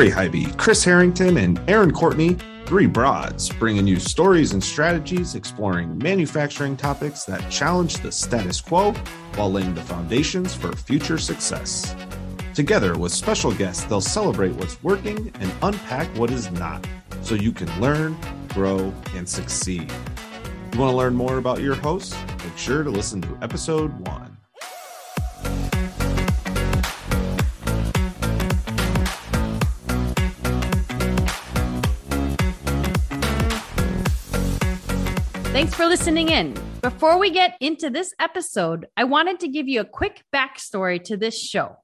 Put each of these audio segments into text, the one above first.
Lori Highby, Kris Harrington, and Erin Courtney, three broads, bringing you stories and strategies exploring manufacturing topics that challenge the status quo while laying the foundations for future success. Together with special guests, they'll celebrate what's working and unpack what is not so you can learn, grow, and succeed. You want to learn more about your hosts? Make sure to listen to episode one. Thanks for listening in. Before we get into this episode, I wanted to give you a quick backstory to this show.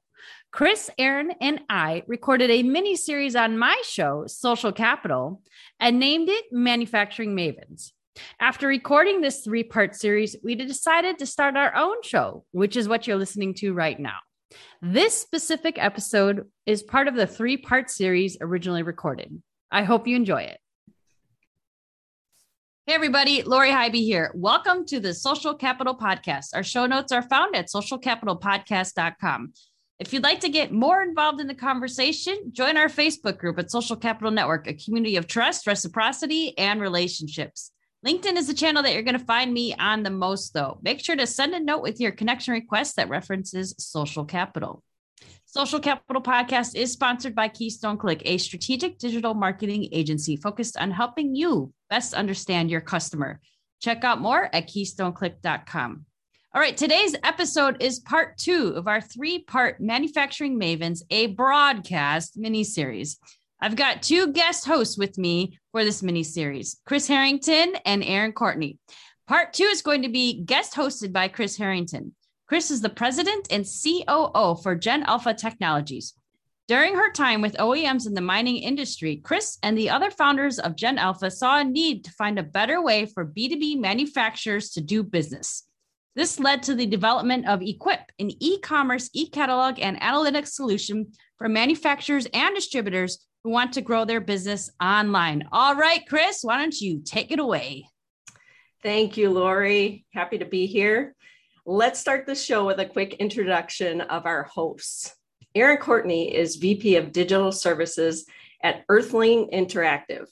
Kris, Erin, and I recorded a mini series on my show, Social Capital, and named it Manufacturing Mavens. After recording this three part series, we decided to start our own show, which is what you're listening to right now. This specific episode is part of the three part series originally recorded. I hope you enjoy it. Hey, everybody, Lori Highby here. Welcome to the Social Capital Podcast. Our show notes are found at socialcapitalpodcast.com. If you'd like to get more involved in the conversation, join our Facebook group at Social Capital Network, a community of trust, reciprocity, and relationships. LinkedIn is the channel that you're going to find me on the most, though. Make sure to send a note with your connection request that references social capital. Social Capital Podcast is sponsored by Keystone Click, a strategic digital marketing agency focused on helping you best understand your customer. Check out more at keystoneclick.com. All right, today's episode is part two of our three part Manufacturing Mavens, a broadcast mini series. I've got two guest hosts with me for this mini series Kris Harrington and Erin Courtney. Part two is going to be guest hosted by Kris Harrington. Kris is the president and COO for Gen Alpha Technologies. During her time with OEMs in the mining industry, Kris and the other founders of Gen Alpha saw a need to find a better way for B2B manufacturers to do business. This led to the development of Equip, an e commerce, e catalog, and analytics solution for manufacturers and distributors who want to grow their business online. All right, Kris, why don't you take it away? Thank you, Lori. Happy to be here. Let's start the show with a quick introduction of our hosts. Erin Courtney is VP of Digital Services at Earthling Interactive.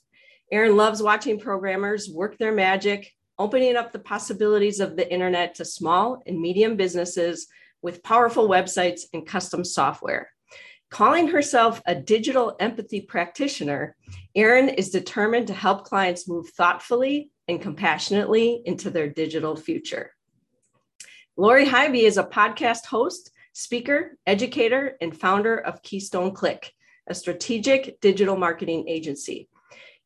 Erin loves watching programmers work their magic, opening up the possibilities of the internet to small and medium businesses with powerful websites and custom software. Calling herself a digital empathy practitioner, Erin is determined to help clients move thoughtfully and compassionately into their digital future. Lori Highby is a podcast host, speaker, educator, and founder of Keystone Click, a strategic digital marketing agency.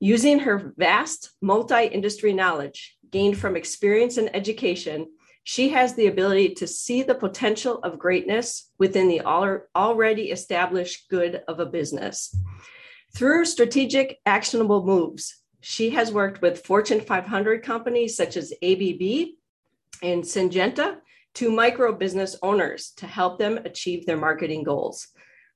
Using her vast multi industry knowledge gained from experience and education, she has the ability to see the potential of greatness within the already established good of a business. Through strategic, actionable moves, she has worked with Fortune 500 companies such as ABB and Syngenta to micro business owners to help them achieve their marketing goals.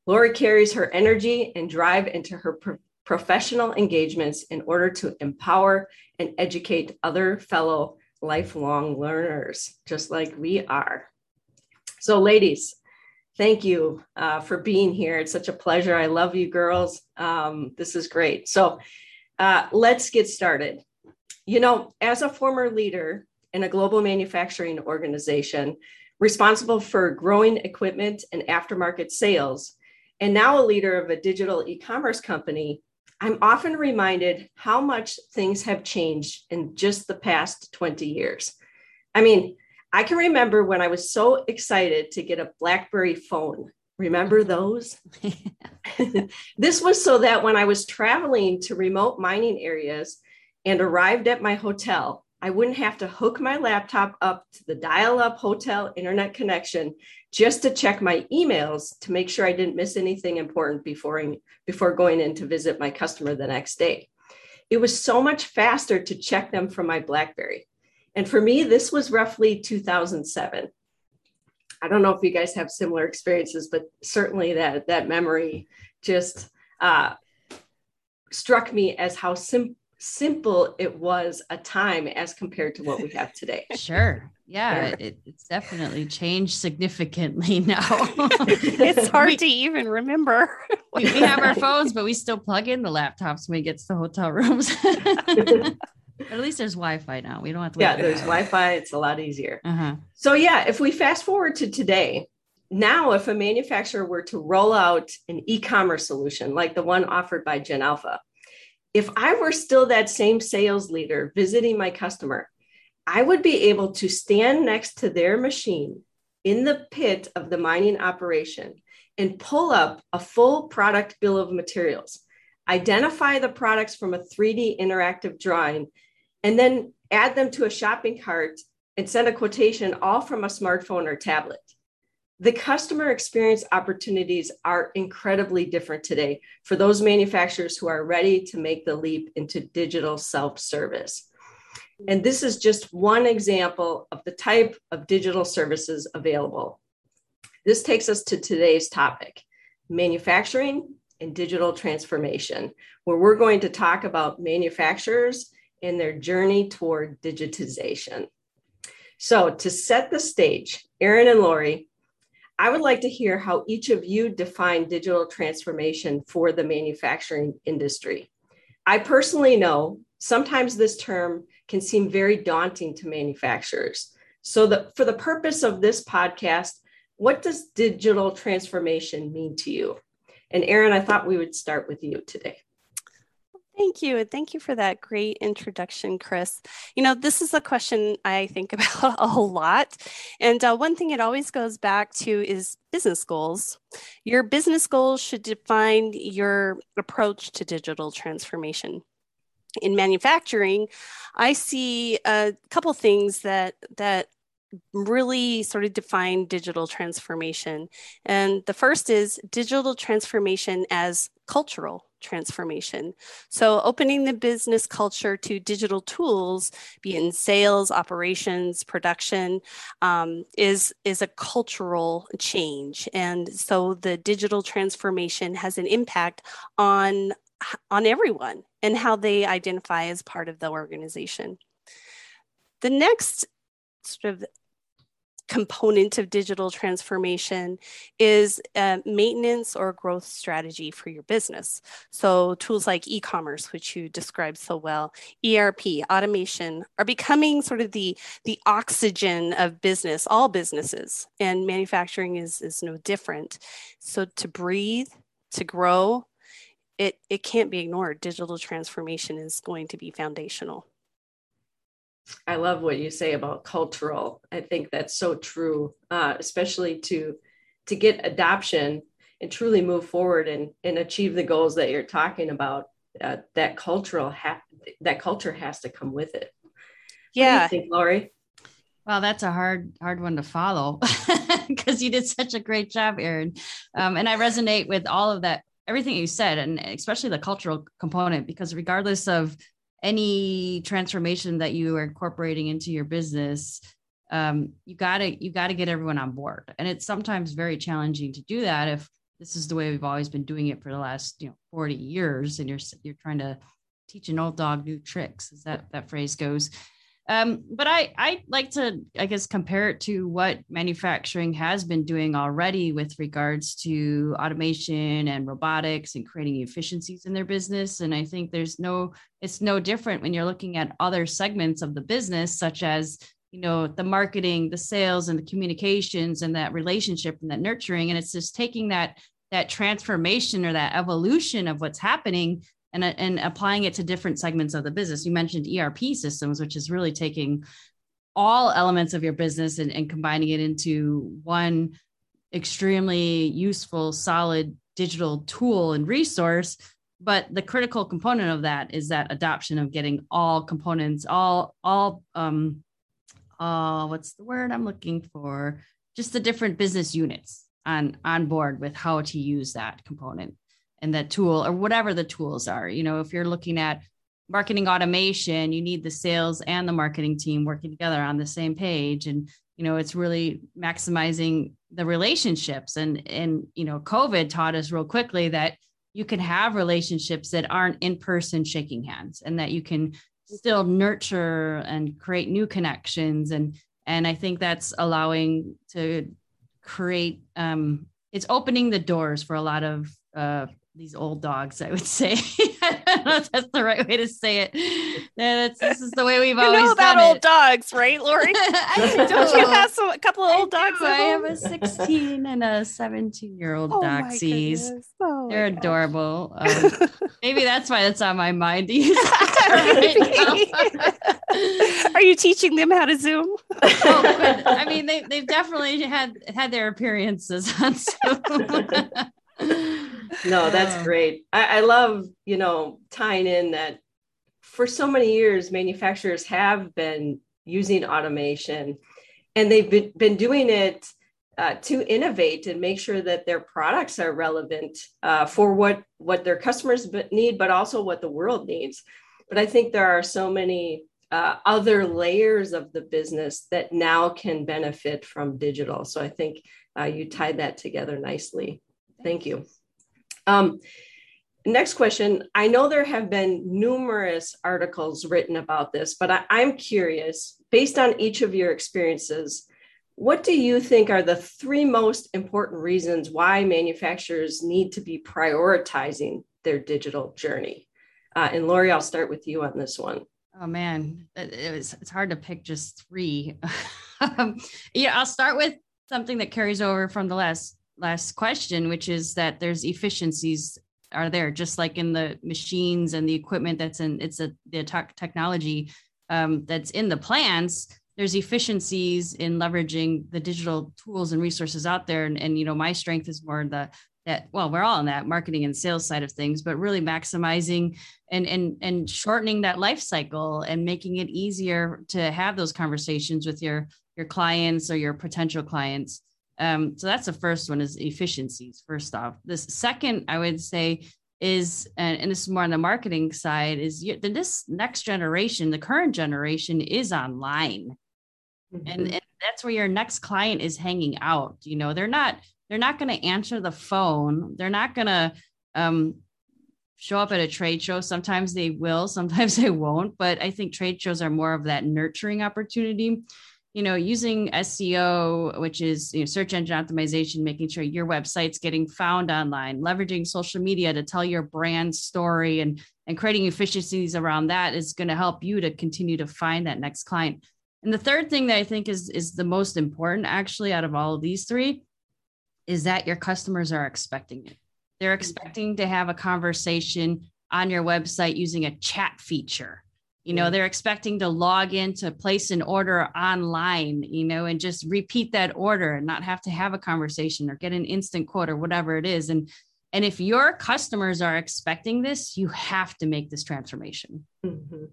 Lori carries her energy and drive into her pro- professional engagements in order to empower and educate other fellow lifelong learners, just like we are. So, ladies, thank you uh, for being here. It's such a pleasure. I love you, girls. Um, this is great. So, uh, let's get started. You know, as a former leader in a global manufacturing organization responsible for growing equipment and aftermarket sales, and now a leader of a digital e commerce company, I'm often reminded how much things have changed in just the past 20 years. I mean, I can remember when I was so excited to get a Blackberry phone. Remember those? this was so that when I was traveling to remote mining areas and arrived at my hotel, I wouldn't have to hook my laptop up to the dial up hotel internet connection just to check my emails to make sure I didn't miss anything important before, before going in to visit my customer the next day. It was so much faster to check them from my Blackberry. And for me, this was roughly 2007. I don't know if you guys have similar experiences, but certainly that, that memory just uh, struck me as how sim- simple it was a time as compared to what we have today. Sure. Yeah, it, it's definitely changed significantly now. it's hard to even remember. we, we, have our phones, but we still plug in the laptops when we get to the hotel rooms. at least there's Wi-Fi now. We don't have to. Yeah, there's Wi-Fi. It's a lot easier. Uh-huh. So yeah, if we fast forward to today, now if a manufacturer were to roll out an e-commerce solution like the one offered by Gen Alpha, if I were still that same sales leader visiting my customer, I would be able to stand next to their machine in the pit of the mining operation and pull up a full product bill of materials, identify the products from a 3D interactive drawing, and then add them to a shopping cart and send a quotation all from a smartphone or tablet. The customer experience opportunities are incredibly different today for those manufacturers who are ready to make the leap into digital self service. And this is just one example of the type of digital services available. This takes us to today's topic manufacturing and digital transformation, where we're going to talk about manufacturers and their journey toward digitization. So, to set the stage, Erin and Lori, I would like to hear how each of you define digital transformation for the manufacturing industry. I personally know sometimes this term can seem very daunting to manufacturers. So, the, for the purpose of this podcast, what does digital transformation mean to you? And Erin, I thought we would start with you today. Thank you. And thank you for that great introduction, Kris. You know, this is a question I think about a lot. And uh, one thing it always goes back to is business goals. Your business goals should define your approach to digital transformation. In manufacturing, I see a couple things that that really sort of define digital transformation. And the first is digital transformation as cultural transformation. So, opening the business culture to digital tools, be it in sales, operations, production, um, is is a cultural change, and so the digital transformation has an impact on on everyone and how they identify as part of the organization. The next sort of component of digital transformation is uh, maintenance or growth strategy for your business. So, tools like e commerce, which you described so well, ERP, automation are becoming sort of the, the oxygen of business, all businesses, and manufacturing is, is no different. So, to breathe, to grow, it, it can't be ignored. Digital transformation is going to be foundational. I love what you say about cultural. I think that's so true, uh, especially to to get adoption and truly move forward and and achieve the goals that you're talking about. Uh, that cultural ha- that culture has to come with it. Yeah, think, Lori. Well, that's a hard hard one to follow because you did such a great job, Erin. Um, and I resonate with all of that, everything you said, and especially the cultural component, because regardless of any transformation that you are incorporating into your business um, you gotta you gotta get everyone on board. And it's sometimes very challenging to do that if this is the way we've always been doing it for the last you know 40 years and you're you're trying to teach an old dog new tricks as that that phrase goes um, but I I like to I guess compare it to what manufacturing has been doing already with regards to automation and robotics and creating efficiencies in their business. And I think there's no it's no different when you're looking at other segments of the business, such as you know the marketing, the sales, and the communications, and that relationship and that nurturing. And it's just taking that that transformation or that evolution of what's happening and, and applying it to different segments of the business. You mentioned ERP systems, which is really taking all elements of your business and, and combining it into one extremely useful, solid digital tool and resource. But the critical component of that is that adoption of getting all components, all, all, um, uh, what's the word I'm looking for? Just the different business units on on board with how to use that component and that tool or whatever the tools are. You know, if you're looking at marketing automation, you need the sales and the marketing team working together on the same page. And, you know, it's really maximizing the relationships. And, and, you know, COVID taught us real quickly that you can have relationships that aren't in person shaking hands and that you can still nurture and create new connections and and i think that's allowing to create um it's opening the doors for a lot of uh these old dogs, I would say. I don't know if that's the right way to say it. That's, this is the way we've you always know about old it. dogs, right, Lori? I Don't you have some, a couple of old I dogs? do. I have a 16 and a 17 year old Oh doxies. Oh They're adorable. Um, maybe that's why it's on my mind to use that right now. Are you teaching them how to Zoom? oh, but, I mean, they they've definitely had had their appearances on Zoom. No, that's great. I, I love, you know, tying in that for so many years, manufacturers have been using automation and they've been, been doing it uh, to innovate and make sure that their products are relevant uh, for what, what their customers need, but also what the world needs. But I think there are so many uh, other layers of the business that now can benefit from digital. So I think uh, you tied that together nicely. Thank you. Um, next question. I know there have been numerous articles written about this, but I, I'm curious, based on each of your experiences, what do you think are the three most important reasons why manufacturers need to be prioritizing their digital journey? Uh, and Lori, I'll start with you on this one. Oh man, it, was it's hard to pick just three. um, yeah, I'll start with something that carries over from the last last question, which is that there's efficiencies are there, just like in the machines and the equipment that's in it's a the tech technology um, that's in the plants. There's efficiencies in leveraging the digital tools and resources out there, and, and you know my strength is more the that well we're all in that marketing and sales side of things but really maximizing and and and shortening that life cycle and making it easier to have those conversations with your your clients or your potential clients um, so that's the first one is efficiencies first off. The second i would say is and, and this is more on the marketing side is you, this next generation the current generation is online. And, and that's where your next client is hanging out you know? They're not they're not going to answer the phone. They're not going to um, show up at a trade show. Sometimes they will sometimes they won't but i think trade shows are more of that nurturing opportunity you know using seo which is you know, search engine optimization making sure your website's getting found online leveraging social media to tell your brand story and and creating efficiencies around that is going to help you to continue to find that next client and the third thing that I think is is the most important actually out of all of these three is that your customers are expecting it. They're mm-hmm. expecting to have a conversation on your website using a chat feature. You know, they're expecting to log in to place an order online, you know, and just repeat that order and not have to have a conversation or get an instant quote or whatever it is. And and if your customers are expecting this, you have to make this transformation. Mhm.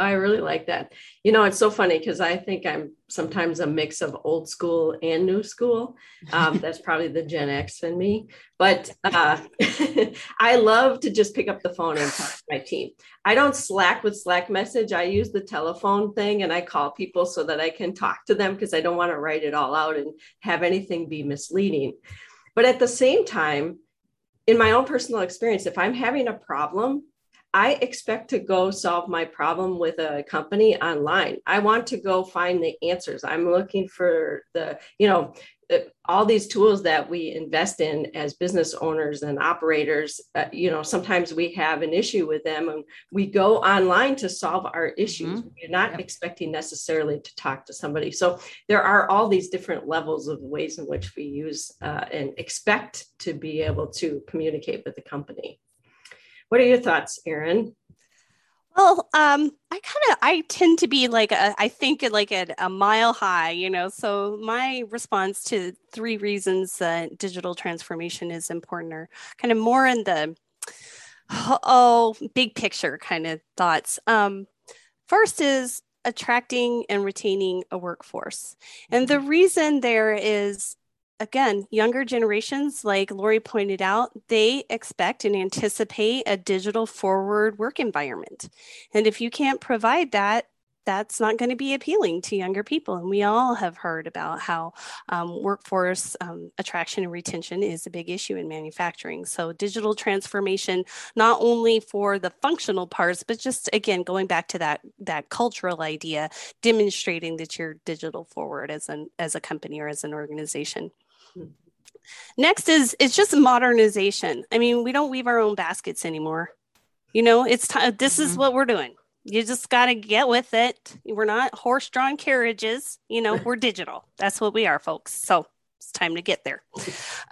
I really like that. You know, it's so funny because I think I'm sometimes a mix of old school and new school. Um, that's probably the Gen X in me. But uh, I love to just pick up the phone and talk to my team. I don't Slack with Slack message. I use the telephone thing and I call people so that I can talk to them because I don't want to write it all out and have anything be misleading. But at the same time, in my own personal experience, if I'm having a problem, I expect to go solve my problem with a company online. I want to go find the answers. I'm looking for the, you know, uh, all these tools that we invest in as business owners and operators. Uh, you know, sometimes we have an issue with them and we go online to solve our issues. Mhm. You're not Yep. expecting necessarily to talk to somebody. So there are all these different levels of ways in which we use uh, and expect to be able to communicate with the company. What are your thoughts, Erin? Well, um, I kind of I tend to be like a, I think like at a mile high, you know. So my response to three reasons that digital transformation is important are kind of more in the oh big picture kind of thoughts. Um, first is attracting and retaining a workforce, and the reason there is again, younger generations, like Lori pointed out, they expect and anticipate a digital forward work environment. And if you can't provide that, that's not going to be appealing to younger people. And we all have heard about how um, workforce um, attraction and retention is a big issue in manufacturing. So, digital transformation, not only for the functional parts, but just again, going back to that, that cultural idea, demonstrating that you're digital forward as, an, as a company or as an organization. Mm-hmm. Next is it's just modernization. I mean, we don't weave our own baskets anymore. You know, it's time. This mm-hmm. is what we're doing you just got to get with it. We're not horse drawn carriages. You know, we're digital. That's what we are, folks. So it's time to get there.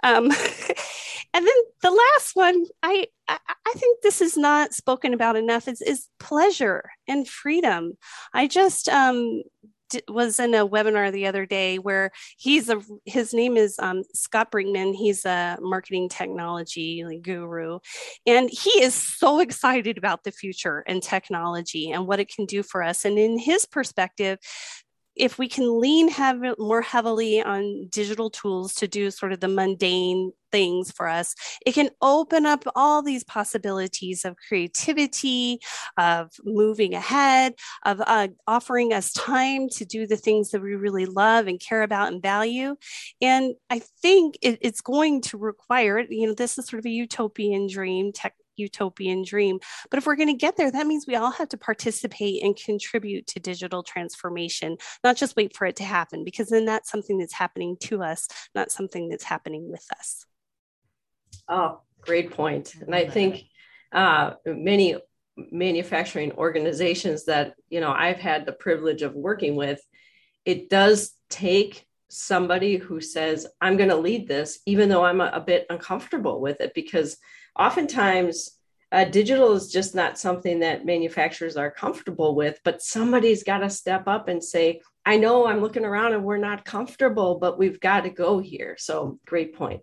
Um, and then the last one, I, I, I think this is not spoken about enough, is, is pleasure and freedom. I just um, was in a webinar the other day where he's a his name is um, Scott Brinkman. He's a marketing technology guru, and he is so excited about the future and technology and what it can do for us. And in his perspective, if we can lean more heavily on digital tools to do sort of the mundane things for us, it can open up all these possibilities of creativity, of moving ahead, of uh, offering us time to do the things that we really love and care about and value. And I think it, it's going to require, you know, this is sort of a utopian dream, tech, utopian dream. But if we're going to get there, that means we all have to participate and contribute to digital transformation, not just wait for it to happen, because then that's something that's happening to us, not something that's happening with us. Oh, great point. And I think uh, many manufacturing organizations that you know I've had the privilege of working with, it does take somebody who says i'm going to lead this even though i'm a, a, bit uncomfortable with it because oftentimes uh, digital is just not something that manufacturers are comfortable with, but somebody's got to step up and say, I know I'm looking around and we're not comfortable, but we've got to go here. So, great point.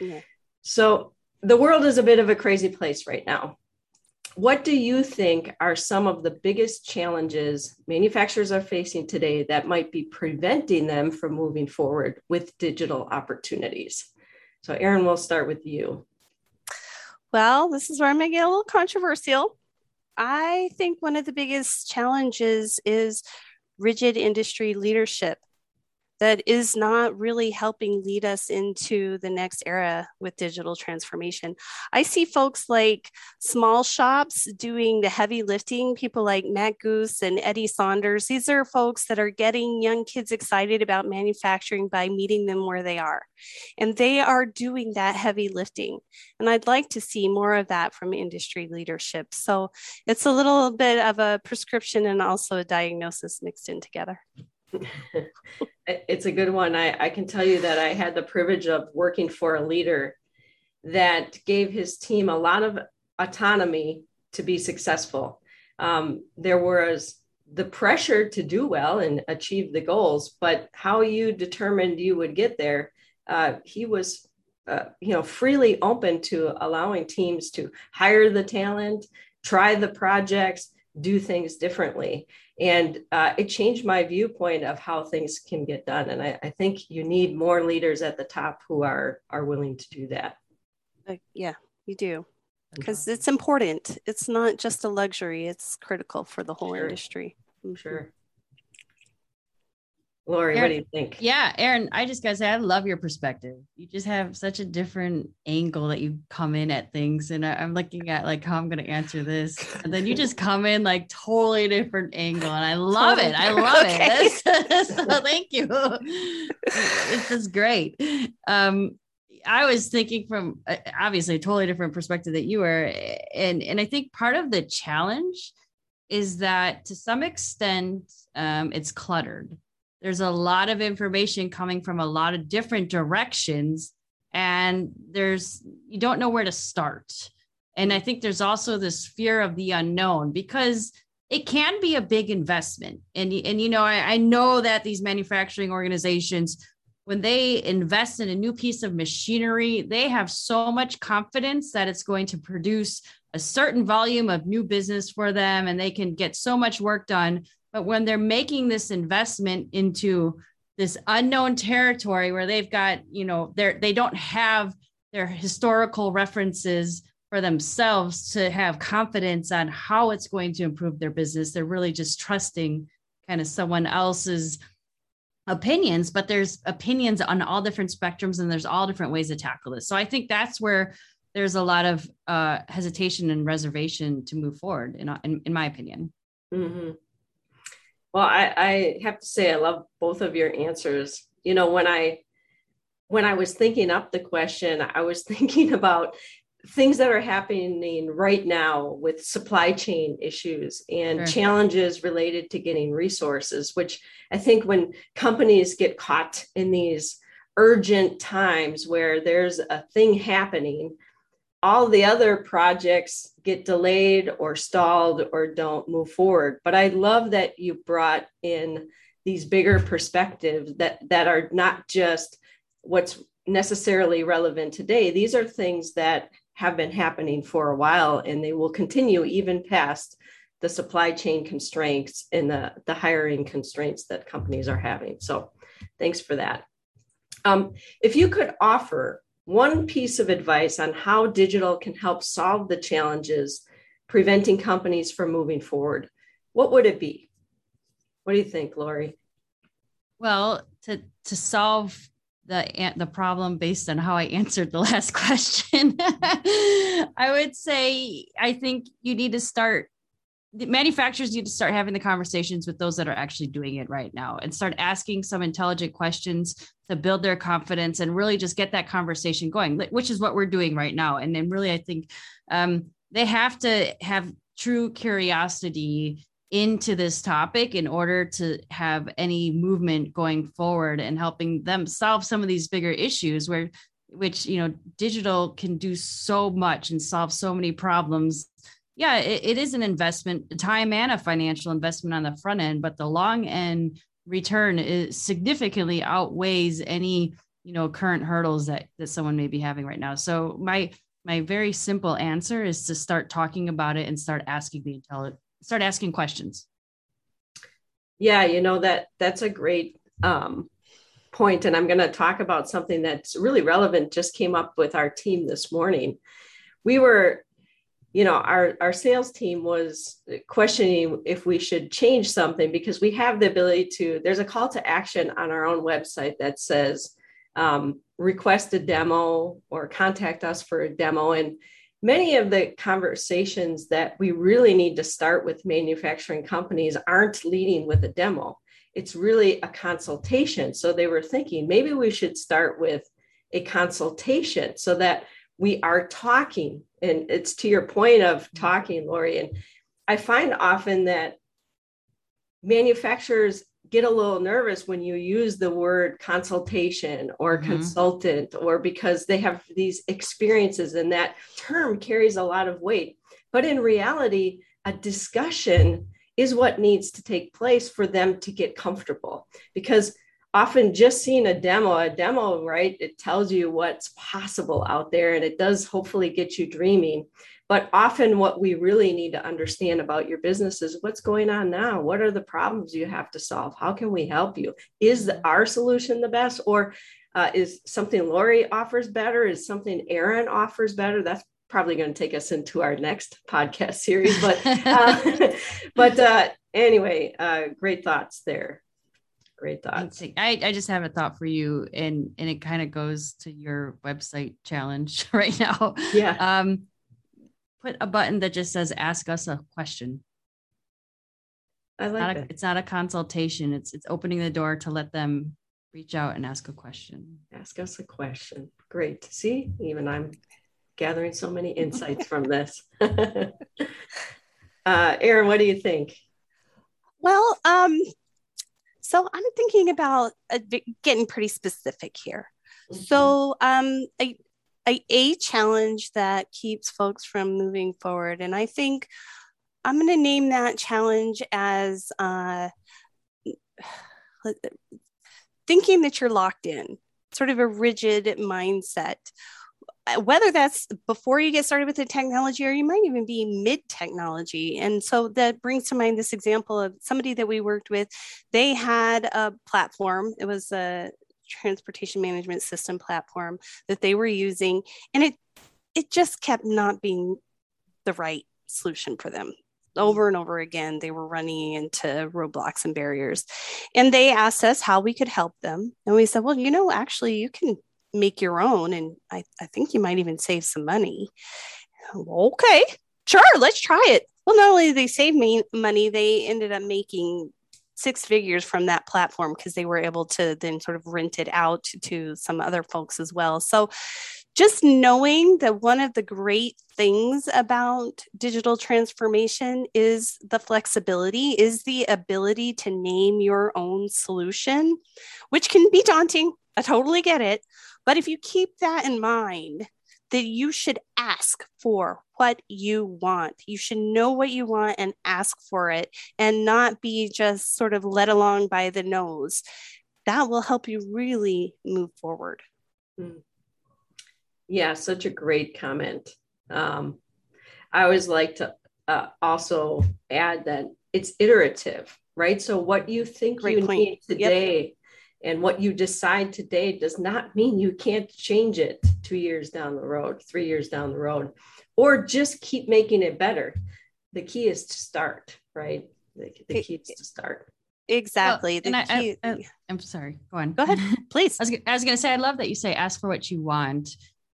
Yeah. So, the world is a bit of a crazy place right now. What do you think are some of the biggest challenges manufacturers are facing today that might be preventing them from moving forward with digital opportunities? So, Erin, we'll start with you. Well, this is where I'm going to get a little controversial. I think one of the biggest challenges is rigid industry leadership that is not really helping lead us into the next era with digital transformation. I see folks like small shops doing the heavy lifting, people like Matt Guse and Eddie Saunders. These are folks that are getting young kids excited about manufacturing by meeting them where they are. And they are doing that heavy lifting. And I'd like to see more of that from industry leadership. So it's a little bit of a prescription and also a diagnosis mixed in together. it's a good one. I, I can tell you that I had the privilege of working for a leader that gave his team a lot of autonomy to be successful. Um, there was the pressure to do well and achieve the goals, but how you determined you would get there, uh, he was, uh, you know, freely open to allowing teams to hire the talent, try the projects, do things differently and uh, it changed my viewpoint of how things can get done. And I, I, think you need more leaders at the top who are are willing to do that. Uh, yeah you do. Because it's important. It's not just a luxury. It's critical for the whole sure. industry. Mm-hmm. sure Lori, Erin, what do you think? Yeah, Erin, I just gotta say, I love your perspective. You just have such a different angle that you come in at things. And I, am looking at like how I'm gonna answer this. And then you just come in like totally different angle. And I love it. I love okay. it. so thank you. This is great. Um, I was thinking from uh, obviously a totally different perspective that you were. And and I think part of the challenge is that to some extent um, it's cluttered there's a lot of information coming from a lot of different directions and there's you don't know where to start. And i think there's also this fear of the unknown because it can be a big investment. And, and you know I, I know that these manufacturing organizations when they invest in a new piece of machinery they have so much confidence that it's going to produce a certain volume of new business for them and they can get so much work done but when they're making this investment into this unknown territory where they've got, you know, they're they don't have their historical references for themselves to have confidence on how it's going to improve their business. They're really just trusting kind of someone else's opinions, but there's opinions on all different spectrums and there's all different ways to tackle this. So I think that's where there's a lot of uh, hesitation and reservation to move forward, in, in, in my opinion. Mm-hmm. Well, I, I have to say, I love both of your answers. You know, when I when I was thinking up the question, I was thinking about things that are happening right now with supply chain issues and sure. challenges related to getting resources, which I think when companies get caught in these urgent times where there's a thing happening, all the other projects get delayed or stalled or don't move forward. But I love that you brought in these bigger perspectives that, that are not just what's necessarily relevant today. These are things that have been happening for a while and they will continue even past the supply chain constraints and the, the hiring constraints that companies are having. So thanks for that. Um, if you could offer one piece of advice on how digital can help solve the challenges preventing companies from moving forward, what would it be? What do you think, Lori? Well, to to solve the the problem based on how I answered the last question. I would say I think you need to start manufacturers need to start having the conversations with those that are actually doing it right now and start asking some intelligent questions to build their confidence and really just get that conversation going which is what we're doing right now. And then really i think um, they have to have true curiosity into this topic in order to have any movement going forward and helping them solve some of these bigger issues where which you know digital can do so much and solve so many problems yeah it, it is an investment time and a financial investment on the front end but the long end return is significantly outweighs any you know current hurdles that that someone may be having right now. So my my very simple answer is to start talking about it and start asking the intelligent start asking questions. Yeah you know that that's a great um, point and i'm going to talk about something that's really relevant just came up with our team this morning. We were you know our our sales team was questioning if we should change something because we have the ability to there's a call to action on our own website that says um, request a demo or contact us for a demo and many of the conversations that we really need to start with manufacturing companies aren't leading with a demo. It's really a consultation. So they were thinking maybe we should start with a consultation so that we are talking. And it's to your point of talking, Lori. And I find often that manufacturers get a little nervous when you use the word consultation or mm-hmm. consultant or because they have these experiences and that term carries a lot of weight but in reality a discussion is what needs to take place for them to get comfortable because often just seeing a demo a demo right it tells you what's possible out there and it does hopefully get you dreaming but often, what we really need to understand about your business is what's going on now. What are the problems you have to solve? How can we help you? Is the, our solution the best, or uh, is something Lori offers better? Is something Erin offers better? That's probably going to take us into our next podcast series. But uh, but uh, anyway, uh, great thoughts there. Great thoughts. I, I just have a thought for you, and and it kind of goes to your website challenge right now. Yeah. Um, put a button that just says ask us a question. I like it's not, a, it's not a consultation. It's it's opening the door to let them reach out and ask a question. Ask us a question. Great. See, even I'm gathering so many insights from this. uh, Erin, what do you think? Well, um, so I'm thinking about uh, getting pretty specific here. Mm-hmm. So um, I, a, a challenge that keeps folks from moving forward. And I think I'm going to name that challenge as uh, thinking that you're locked in, sort of a rigid mindset. Uh, whether that's before you get started with the technology or you might even be mid technology. And so that brings to mind this example of somebody that we worked with. They had a platform, it was a transportation management system platform that they were using and it it just kept not being the right solution for them over and over again they were running into roadblocks and barriers and they asked us how we could help them and we said well you know actually you can make your own and i, I think you might even save some money okay sure let's try it well not only did they save me money they ended up making six figures from that platform because they were able to then sort of rent it out to, to some other folks as well so just knowing that one of the great things about digital transformation is the flexibility, is the ability to name your own solution, which can be daunting. I totally get it. But if you keep that in mind, that you should ask for what you want. You should know what you want and ask for it and not be just sort of led along by the nose. That will help you really move forward. Mm. Yeah, such a great comment. Um, I always like to uh, also add that it's iterative, right? So what you think great you point. need today yep. And what you decide today does not mean you can't change it two years down the road, three years down the road, or just keep making it better. The key is to start, right? The, the key is to start. Exactly. Well, I, I, am sorry. Go on. Go ahead, please. I was, I was going to say, I love that you say ask for what you want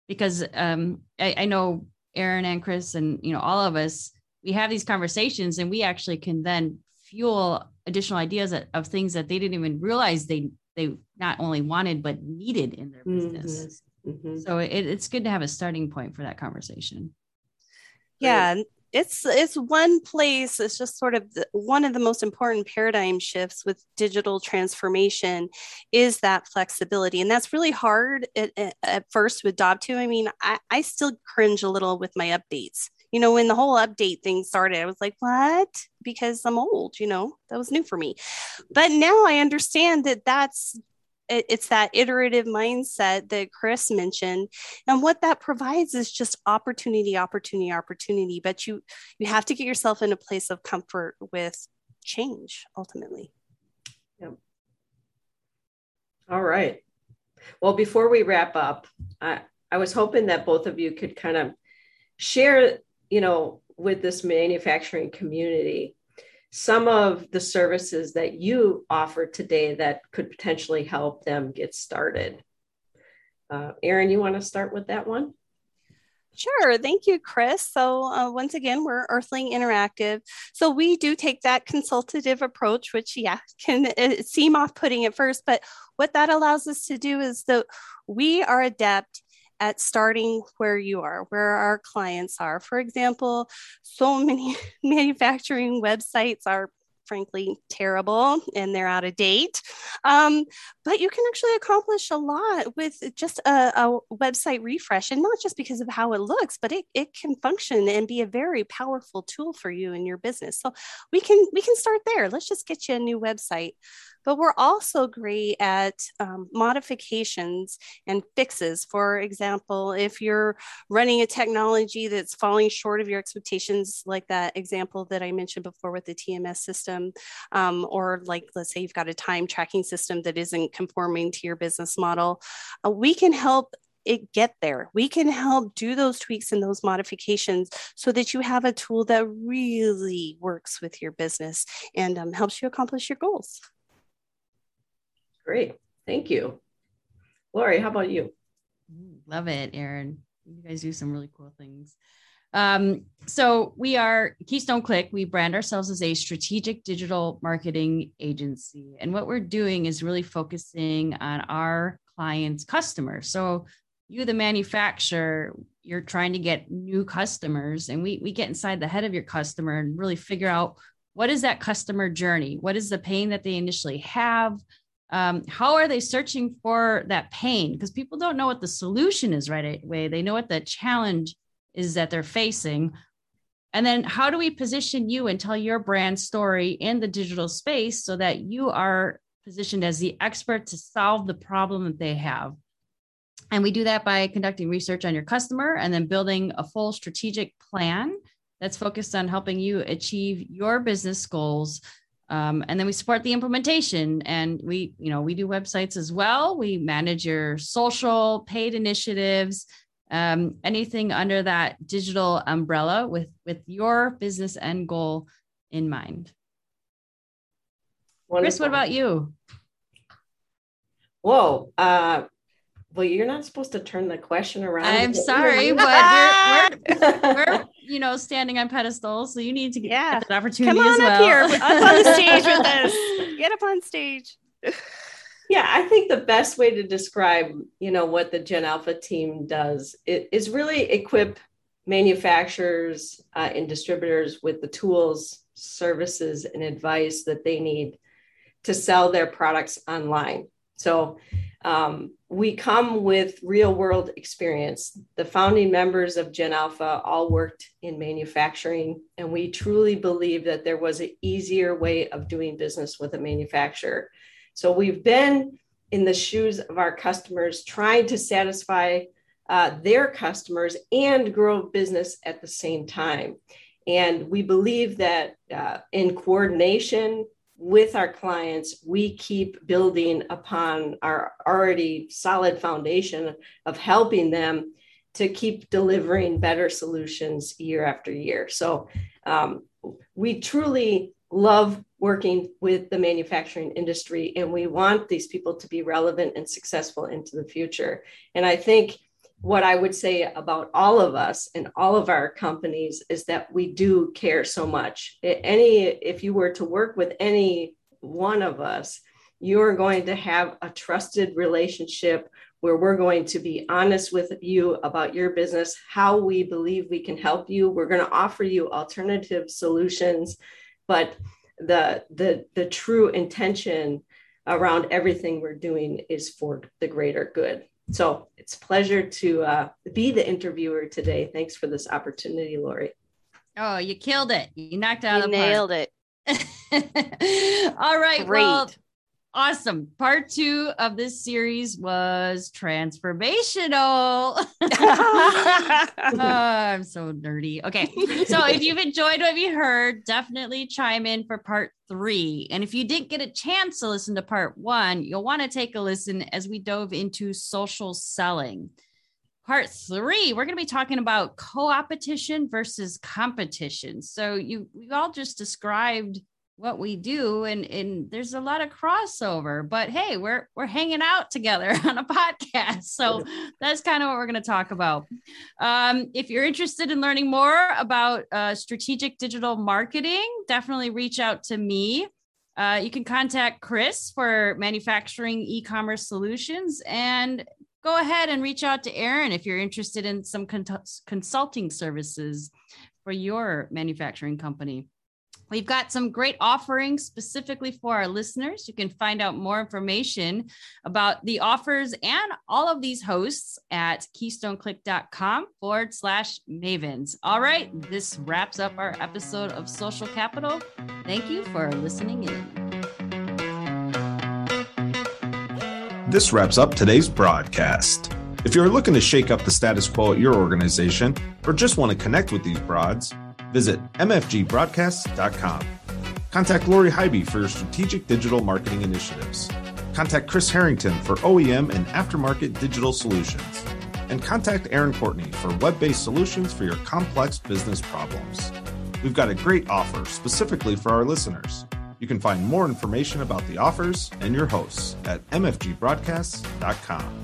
because um, I, I know Erin and Kris and you know all of us we have these conversations and we actually can then fuel additional ideas of, of things that they didn't even realize they they not only wanted but needed in their business. Mm-hmm. Mm-hmm. So it, it's good to have a starting point for that conversation. Yeah, it's it's one place it's just sort of the, one of the most important paradigm shifts with digital transformation is that flexibility and that's really hard at, at first with Dovetail i mean I, I still cringe a little with my updates you know when the whole update thing started i was like what because i'm old you know that was new for me but now i understand that that's it's that iterative mindset that Kris mentioned. And what that provides is just opportunity, opportunity, opportunity. But you you have to get yourself in a place of comfort with change ultimately. Yep. All right. Well, before we wrap up, I, I was hoping that both of you could kind of share, you know, with this manufacturing community some of the services that you offer today that could potentially help them get started. Uh, Erin, you want to start with that one? Sure. Thank you, Kris. So, uh, once again, we're Earthling Interactive. So, we do take that consultative approach, which, yeah, can seem off putting at first. But what that allows us to do is that we are adept at starting where you are, where our clients are. For example, so many manufacturing websites are frankly terrible and they're out of date. Um, but you can actually accomplish a lot with just a, a, website refresh, and not just because of how it looks, but it, it can function and be a very powerful tool for you in your business. So we can we can start there. Let's just get you a new website but we're also great at um, modifications and fixes. For example, if you're running a technology that's falling short of your expectations, like that example that I mentioned before with the TMS system, um, or like let's say you've got a time tracking system that isn't conforming to your business model, uh, we can help it get there. We can help do those tweaks and those modifications so that you have a tool that really works with your business and um, helps you accomplish your goals. Great. Thank you. Lori, how about you? Love it, Erin. You guys do some really cool things. Um, so we are Keystone Click. We brand ourselves as a strategic digital marketing agency. And what we're doing is really focusing on our clients' customers. So you, the manufacturer, you're trying to get new customers, and we, we get inside the head of your customer and really figure out what is that customer journey? What is the pain that they initially have? Um, how are they searching for that pain? Because people don't know what the solution is right away they know what the challenge is that they're facing. And then how do we position you and tell your brand story in the digital space so that you are positioned as the expert to solve the problem that they have? And we do that by conducting research on your customer and then building a full strategic plan that's focused on helping you achieve your business goals um, and then we support the implementation and we, you know, we do websites as well. We manage your social paid initiatives. um, anything under that digital umbrella with with your business end goal in mind. Wonderful. Kris, what about you? Whoa. Uh, well, you're not supposed to turn the question around. I'm sorry, but we're, we're, we're, you know, standing on pedestals, so you need to get, yeah. get that opportunity Come on as well. up here, up on the stage with us. Get up on stage. Yeah, I think the best way to describe, you know, what the Gen Alpha team does is really equip manufacturers uh, and distributors with the tools, services, and advice that they need to sell their products online. So um, we come with real world experience. The founding members of Gen Alpha all worked in manufacturing, and we truly believe that there was an easier way of doing business with a manufacturer. So we've been in the shoes of our customers, trying to satisfy uh, their customers and grow business at the same time. And we believe that uh, in coordination with our clients, we keep building upon our already solid foundation of helping them to keep delivering better solutions year after year. So um, we truly love working with the manufacturing industry and we want these people to be relevant and successful into the future. And I think what I would say about all of us and all of our companies is that we do care so much. Any, if you were to work with any one of us, you're going to have a trusted relationship where we're going to be honest with you about your business, how we believe we can help you. We're going to offer you alternative solutions, but the the the true intention around everything we're doing is for the greater good. So it's a pleasure to uh, be the interviewer today. Thanks for this opportunity, Lori. Oh, you killed it! You knocked out you the nailed park. it. All right. Great. Well, awesome. Part two of this series was transformational. oh, I'm so nerdy. Okay. So if you've enjoyed what you heard, definitely chime in for part three. And if you didn't get a chance to listen to part one, you'll want to take a listen as we dove into social selling. Part three, we're going to be talking about co-opetition versus competition. So you we all just described what we do and and there's a lot of crossover but hey we're we're hanging out together on a podcast. So that's kind of what we're going to talk about. Um, if you're interested in learning more about uh, strategic digital marketing definitely reach out to me. Uh, you can contact Kris for manufacturing e-commerce solutions and go ahead and reach out to Erin if you're interested in some con- consulting services for your manufacturing company We've got some great offerings specifically for our listeners. You can find out more information about the offers and all of these hosts at keystoneclick.com forward slash mavens. All right, this wraps up our episode of Social Capital. Thank you for listening in. This wraps up today's broadcast. If you're looking to shake up the status quo at your organization or just want to connect with these broads, Visit mfgbroadcast.com. Contact Lori Highby for your strategic digital marketing initiatives. Contact Kris Harrington for OEM and aftermarket digital solutions. And contact Erin Courtney for web based solutions for your complex business problems. We've got a great offer specifically for our listeners. You can find more information about the offers and your hosts at mfgbroadcasts.com.